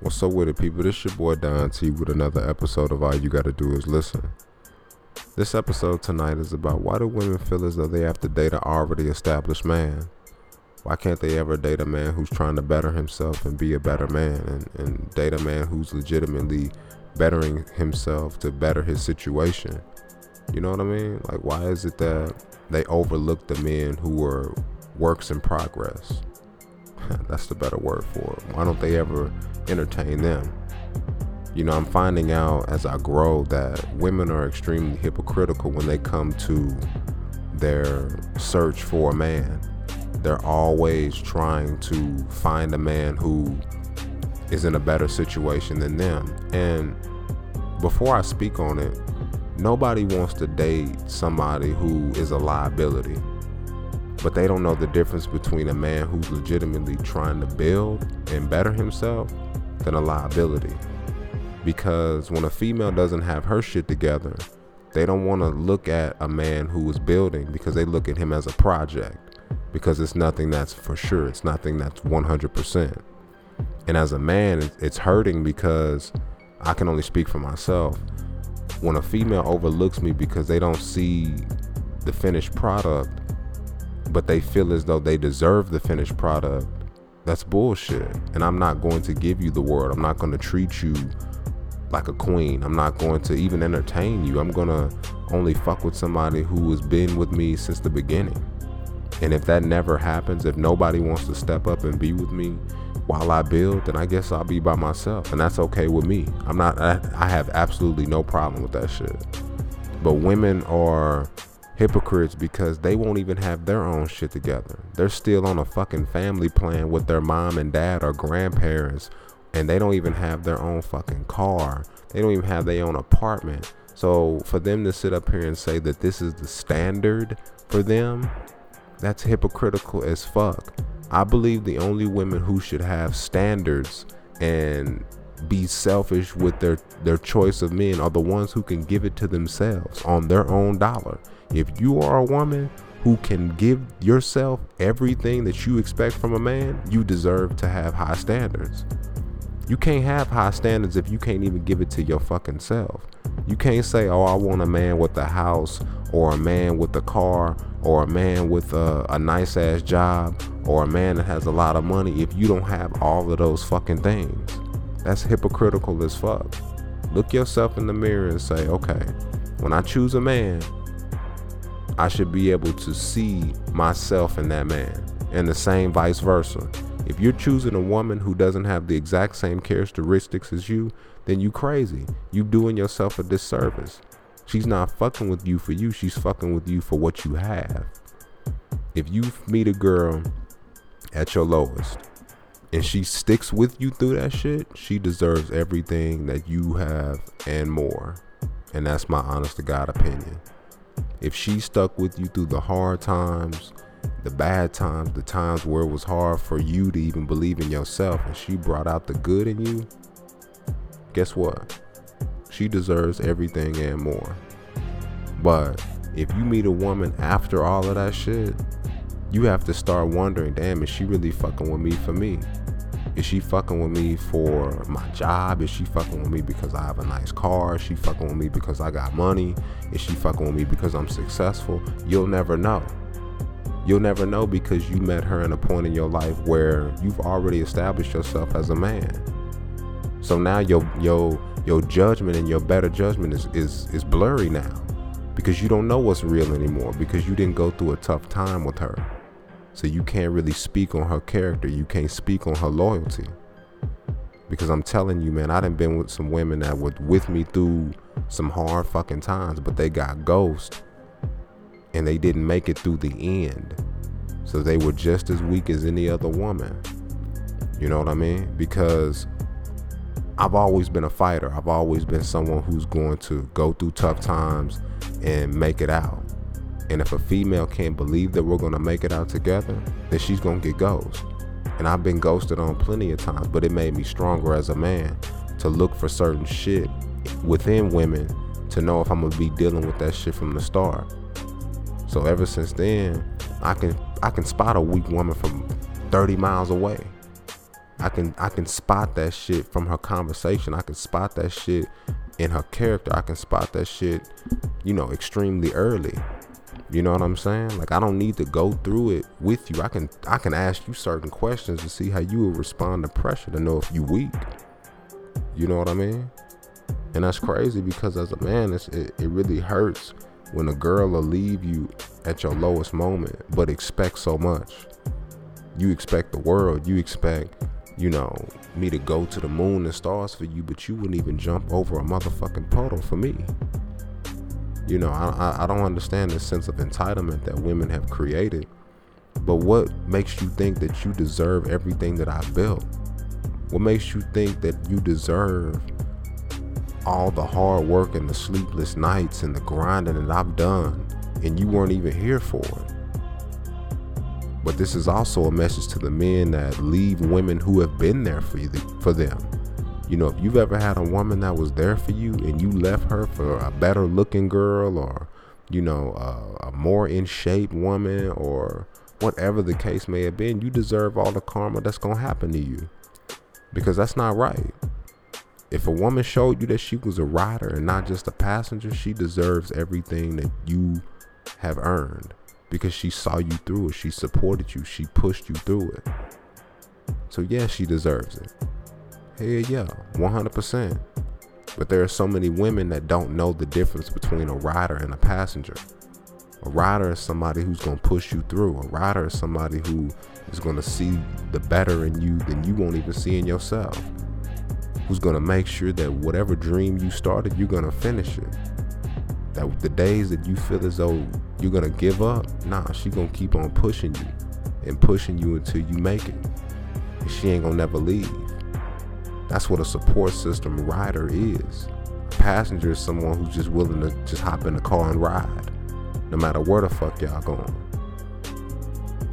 What's up with it, people? This your boy Don T with another episode of All You Gotta Do Is Listen. This episode tonight is about why do women feel as though they have to date an already established man? Why can't they ever date a man who's trying to better himself and be a better man and, and date a man who's legitimately bettering himself to better his situation? You know what I mean? Like, why is it that they overlook the men who are works in progress? That's the better word for it. Why don't they ever entertain them? You know, I'm finding out as I grow that women are extremely hypocritical when they come to their search for a man. They're always trying to find a man who is in a better situation than them. And before I speak on it, nobody wants to date somebody who is a liability but they don't know the difference between a man who's legitimately trying to build and better himself than a liability. Because when a female doesn't have her shit together, they don't want to look at a man who is building because they look at him as a project because it's nothing that's for sure. It's nothing that's 100%. And as a man, it's hurting because I can only speak for myself. When a female overlooks me because they don't see the finished product, but they feel as though they deserve the finished product, that's bullshit. And I'm not going to give you the world. I'm not going to treat you like a queen. I'm not going to even entertain you. I'm going to only fuck with somebody who has been with me since the beginning. And if that never happens, if nobody wants to step up and be with me while I build, then I guess I'll be by myself. And that's okay with me. I'm not, I, I have absolutely no problem with that shit. But women are hypocrites because they won't even have their own shit together. They're still on a fucking family plan with their mom and dad or grandparents, and they don't even have their own fucking car. They don't even have their own apartment. So for them to sit up here and say that this is the standard for them, that's hypocritical as fuck. I believe the only women who should have standards and be selfish with their their choice of men are the ones who can give it to themselves on their own dollar. If you are a woman who can give yourself everything that you expect from a man, you deserve to have high standards. You can't have high standards if you can't even give it to your fucking self. You can't say, "Oh, I want a man with a house or a man with a car or a man with a, a nice ass job or a man that has a lot of money if you don't have all of those fucking things. That's hypocritical as fuck. Look yourself in the mirror and say, okay, when I choose a man, I should be able to see myself in that man, and the same vice versa. If you're choosing a woman who doesn't have the exact same characteristics as you, then you crazy. You doing yourself a disservice. She's not fucking with you for you, she's fucking with you for what you have. If you meet a girl at your lowest and she sticks with you through that shit, she deserves everything that you have and more. And that's my honest to God opinion if she stuck with you through the hard times, the bad times, the times where it was hard for you to even believe in yourself, and she brought out the good in you, guess what? She deserves everything and more. But if you meet a woman after all of that shit, you have to start wondering, damn, is she really fucking with me for me? Is she fucking with me for my job? Is she fucking with me because I have a nice car? Is she fucking with me because I got money? Is she fucking with me because I'm successful? You'll never know. You'll never know because you met her in a point in your life where you've already established yourself as a man. So now your your your judgment and your better judgment is is is blurry now because you don't know what's real anymore because you didn't go through a tough time with her. So you can't really speak on her character. You can't speak on her loyalty. Because I'm telling you, man, I done been with some women that were with me through some hard fucking times, but they got ghost and they didn't make it through the end. So they were just as weak as any other woman. You know what I mean? Because I've always been a fighter. I've always been someone who's going to go through tough times and make it out. And if a female can't believe that we're gonna make it out together, then she's gonna get ghosted. And I've been ghosted on plenty of times, but it made me stronger as a man to look for certain shit within women to know if I'm gonna be dealing with that shit from the start. So ever since then, I can I can spot a weak woman from 30 miles away. I can I can spot that shit from her conversation. I can spot that shit in her character. I can spot that shit, you know, extremely early. You know what I'm saying? Like I don't need to go through it with you. I can I can ask you certain questions to see how you will respond to pressure to know if you weak. You know what I mean? And that's crazy because as a man, it, it really hurts when a girl will leave you at your lowest moment, but expect so much. You expect the world. You expect, you know, me to go to the moon and stars for you, but you wouldn't even jump over a motherfucking portal for me. You know, I, I don't understand the sense of entitlement that women have created. But what makes you think that you deserve everything that I built? What makes you think that you deserve all the hard work and the sleepless nights and the grinding that I've done and you weren't even here for it? But this is also a message to the men that leave women who have been there for you, for them. You know, if you've ever had a woman that was there for you and you left her for a better looking girl or, you know, a more in shape woman or whatever the case may have been, you deserve all the karma that's going to happen to you. Because that's not right. If a woman showed you that she was a rider and not just a passenger, she deserves everything that you have earned because she saw you through it. She supported you. She pushed you through it. So, yeah, she deserves it. Hell yeah, 100%. But there are so many women that don't know the difference between a rider and a passenger. A rider is somebody who's going to push you through. A rider is somebody who is going to see the better in you than you won't even see in yourself. Who's going to make sure that whatever dream you started, you're going to finish it that the days that you feel as though you're gonna give up, nah, she gonna keep on pushing you and pushing you until you make it. And she ain't gonna never leave. That's what a support system rider is. A passenger is someone who's just willing to just hop in the car and ride, no matter where the fuck y'all going.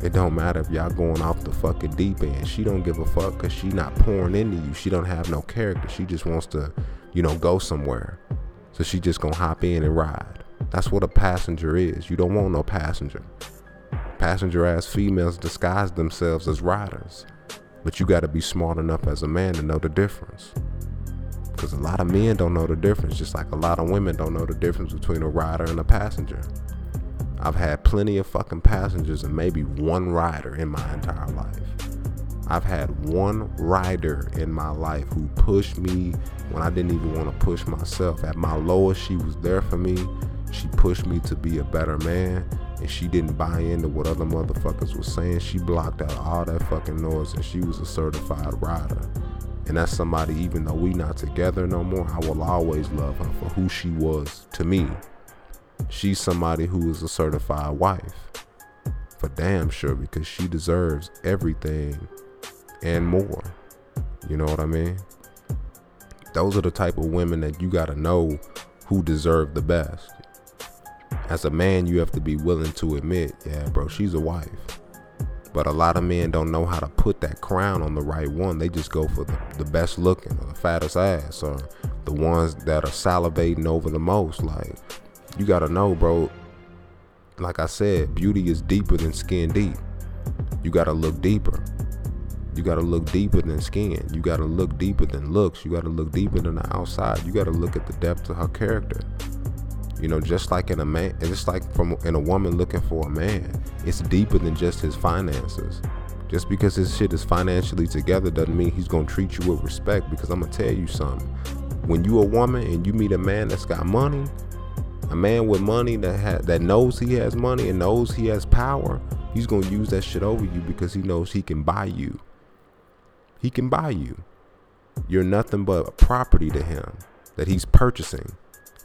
It don't matter if y'all going off the fucking deep end. She don't give a fuck because she not pouring into you. She don't have no character. She just wants to, you know, go somewhere. So she just gonna hop in and ride. That's what a passenger is. You don't want no passenger. Passenger ass females disguise themselves as riders. But you gotta be smart enough as a man to know the difference. Because a lot of men don't know the difference, just like a lot of women don't know the difference between a rider and a passenger. I've had plenty of fucking passengers and maybe one rider in my entire life. I've had one rider in my life who pushed me when I didn't even want to push myself. At my lowest, she was there for me. She pushed me to be a better man. And she didn't buy into what other motherfuckers were saying. She blocked out all that fucking noise and she was a certified rider. And that's somebody, even though we not together no more, I will always love her for who she was to me. She's somebody who is a certified wife. For damn sure, because she deserves everything and more. You know what I mean? Those are the type of women that you got to know who deserve the best. As a man, you have to be willing to admit, yeah, bro, she's a wife. But a lot of men don't know how to put that crown on the right one. They just go for the, the best looking or the fattest ass or the ones that are salivating over the most. Like, you got to know, bro. Like I said, beauty is deeper than skin deep. You got to look deeper. You got to look deeper than skin. You got to look deeper than looks. You got to look deeper than the outside. You got to look at the depth of her character. You know, just like in a man, just like from in a woman looking for a man, it's deeper than just his finances. Just because his shit is financially together doesn't mean he's gonna treat you with respect. Because I'm gonna tell you something. When you a woman and you meet a man that's got money, a man with money that ha- that knows he has money and knows he has power, he's gonna use that shit over you because he knows he can buy you. He can buy you. You're nothing but a property to him that he's purchasing.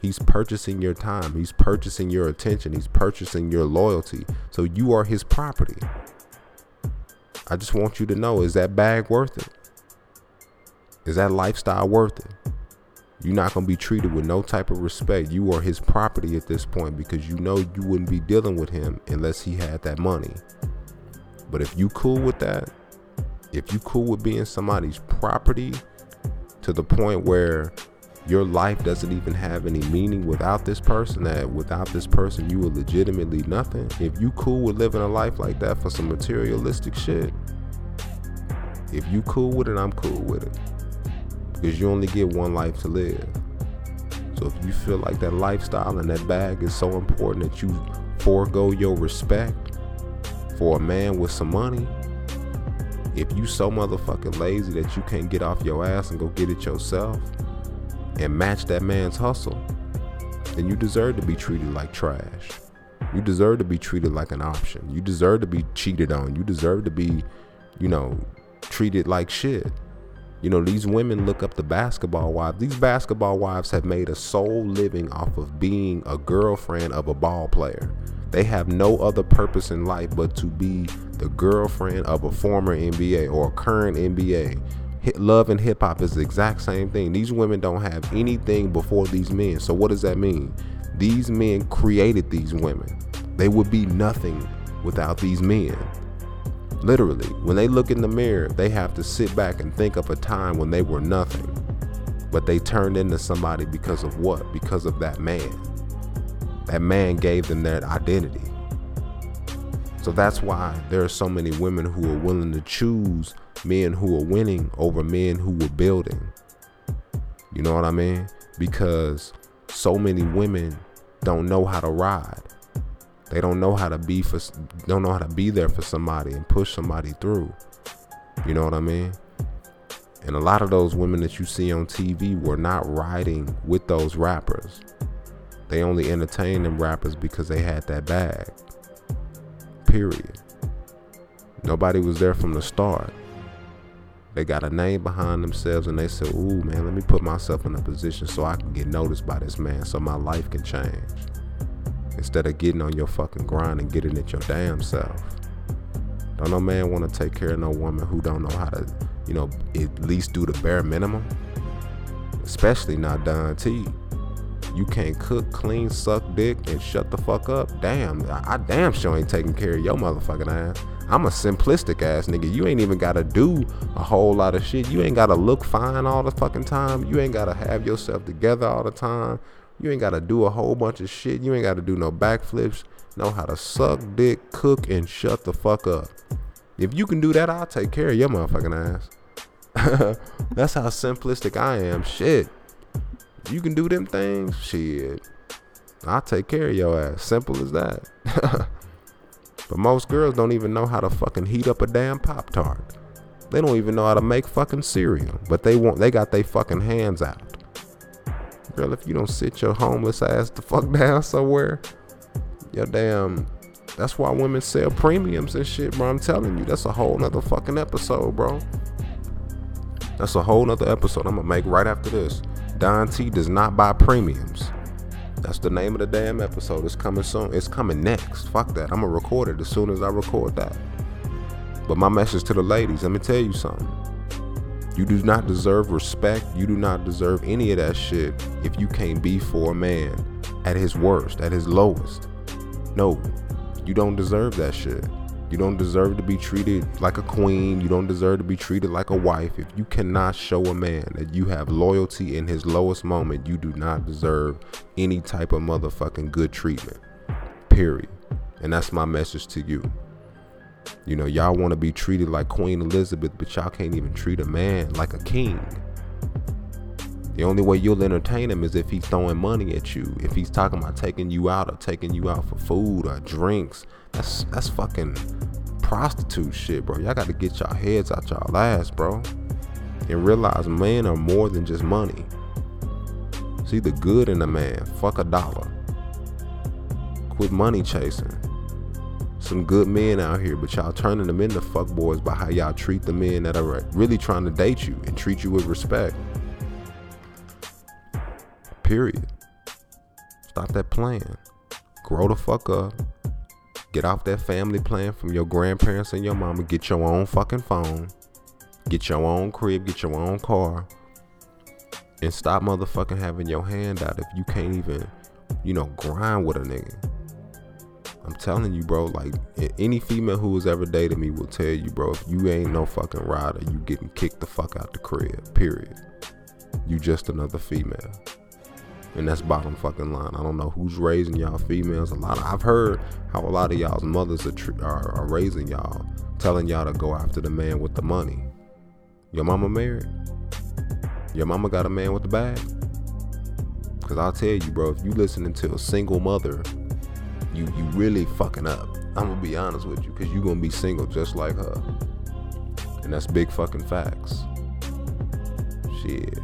He's purchasing your time. He's purchasing your attention. He's purchasing your loyalty. So you are his property. I just want you to know is that bag worth it? Is that lifestyle worth it? You're not going to be treated with no type of respect. You are his property at this point because you know you wouldn't be dealing with him unless he had that money. But if you cool with that, if you cool with being somebody's property to the point where your life doesn't even have any meaning without this person that without this person you are legitimately nothing if you cool with living a life like that for some materialistic shit If you cool with it, I'm cool with it. Because you only get one life to live. So if you feel like that lifestyle and that bag is so important that you forego your respect for a man with some money, if you so motherfucking lazy that you can't get off your ass and go get it yourself and match that man's hustle, then you deserve to be treated like trash. You deserve to be treated like an option. You deserve to be cheated on. You deserve to be, you know, treated like shit. You know, these women look up the basketball wives. These basketball wives have made a sole living off of being a girlfriend of a ball player. They have no other purpose in life but to be the girlfriend of a former NBA or current NBA. Love and hip hop is the exact same thing. These women don't have anything before these men. So, what does that mean? These men created these women. They would be nothing without these men. Literally, when they look in the mirror, they have to sit back and think of a time when they were nothing. But they turned into somebody because of what? Because of that man. That man gave them that identity. So that's why there are so many women who are willing to choose men who are winning over men who are building. You know what I mean? Because so many women don't know how to ride. They don't know how to be for don't know how to be there for somebody and push somebody through. You know what I mean? And a lot of those women that you see on TV were not riding with those rappers. They only entertained them rappers because they had that bag. Period. Nobody was there from the start. They got a name behind themselves and they said, Ooh, man, let me put myself in a position so I can get noticed by this man so my life can change instead of getting on your fucking grind and getting it your damn self. Don't no man want to take care of no woman who don't know how to, you know, at least do the bare minimum. Especially not Don T. You can't cook, clean, suck dick, and shut the fuck up. Damn, I, I damn sure ain't taking care of your motherfucking ass. I'm a simplistic ass nigga. You ain't even gotta do a whole lot of shit. You ain't gotta look fine all the fucking time. You ain't gotta have yourself together all the time. You ain't gotta do a whole bunch of shit. You ain't gotta do no backflips. Know how to suck dick, cook, and shut the fuck up. If you can do that, I'll take care of your motherfucking ass. That's how simplistic I am. Shit. You can do them things? Shit. I'll take care of your ass. Simple as that. but most girls don't even know how to fucking heat up a damn Pop Tart. They don't even know how to make fucking cereal. But they want they got their fucking hands out. Girl, if you don't sit your homeless ass the fuck down somewhere, your damn. That's why women sell premiums and shit, bro. I'm telling you, that's a whole nother fucking episode, bro. That's a whole nother episode I'm gonna make right after this. Don T does not buy premiums. That's the name of the damn episode. It's coming soon. It's coming next. Fuck that. I'm gonna record it as soon as I record that. But my message to the ladies, let me tell you something. You do not deserve respect. You do not deserve any of that shit if you can't be for a man at his worst, at his lowest. No, you don't deserve that shit. You don't deserve to be treated like a queen. You don't deserve to be treated like a wife. If you cannot show a man that you have loyalty in his lowest moment, you do not deserve any type of motherfucking good treatment. Period. And that's my message to you. You know, y'all want to be treated like Queen Elizabeth, but y'all can't even treat a man like a king. The only way you'll entertain him is if he's throwing money at you. If he's talking about taking you out or taking you out for food or drinks. That's that's fucking prostitute shit, bro. Y'all got to get y'all heads out y'all ass, bro. And realize men are more than just money. See the good in a man. Fuck a dollar. Quit money chasing some good men out here, but y'all turning them into fuckboys by how y'all treat the men that are really trying to date you and treat you with respect. Period. Stop that plan. Grow the fuck up. Get off that family plan from your grandparents and your mama. Get your own fucking phone. Get your own crib. Get your own car. And stop motherfucking having your hand out if you can't even, you know, grind with a nigga. I'm telling you, bro. Like any female who has ever dated me will tell you, bro. If you ain't no fucking rider, you getting kicked the fuck out the crib. Period. You just another female. And that's bottom fucking line. I don't know who's raising y'all females. A lot. Of, I've heard how a lot of y'all's mothers are, tr- are, are raising y'all, telling y'all to go after the man with the money. Your mama married? Your mama got a man with the bag? Cause I'll tell you, bro, if you listening to a single mother, you you really fucking up. I'm gonna be honest with you, cause you gonna be single just like her. And that's big fucking facts. Shit.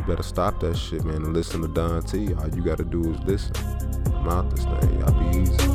You better stop that shit, man, and listen to Don T. All you gotta do is listen. I'm out this thing. Y'all be easy.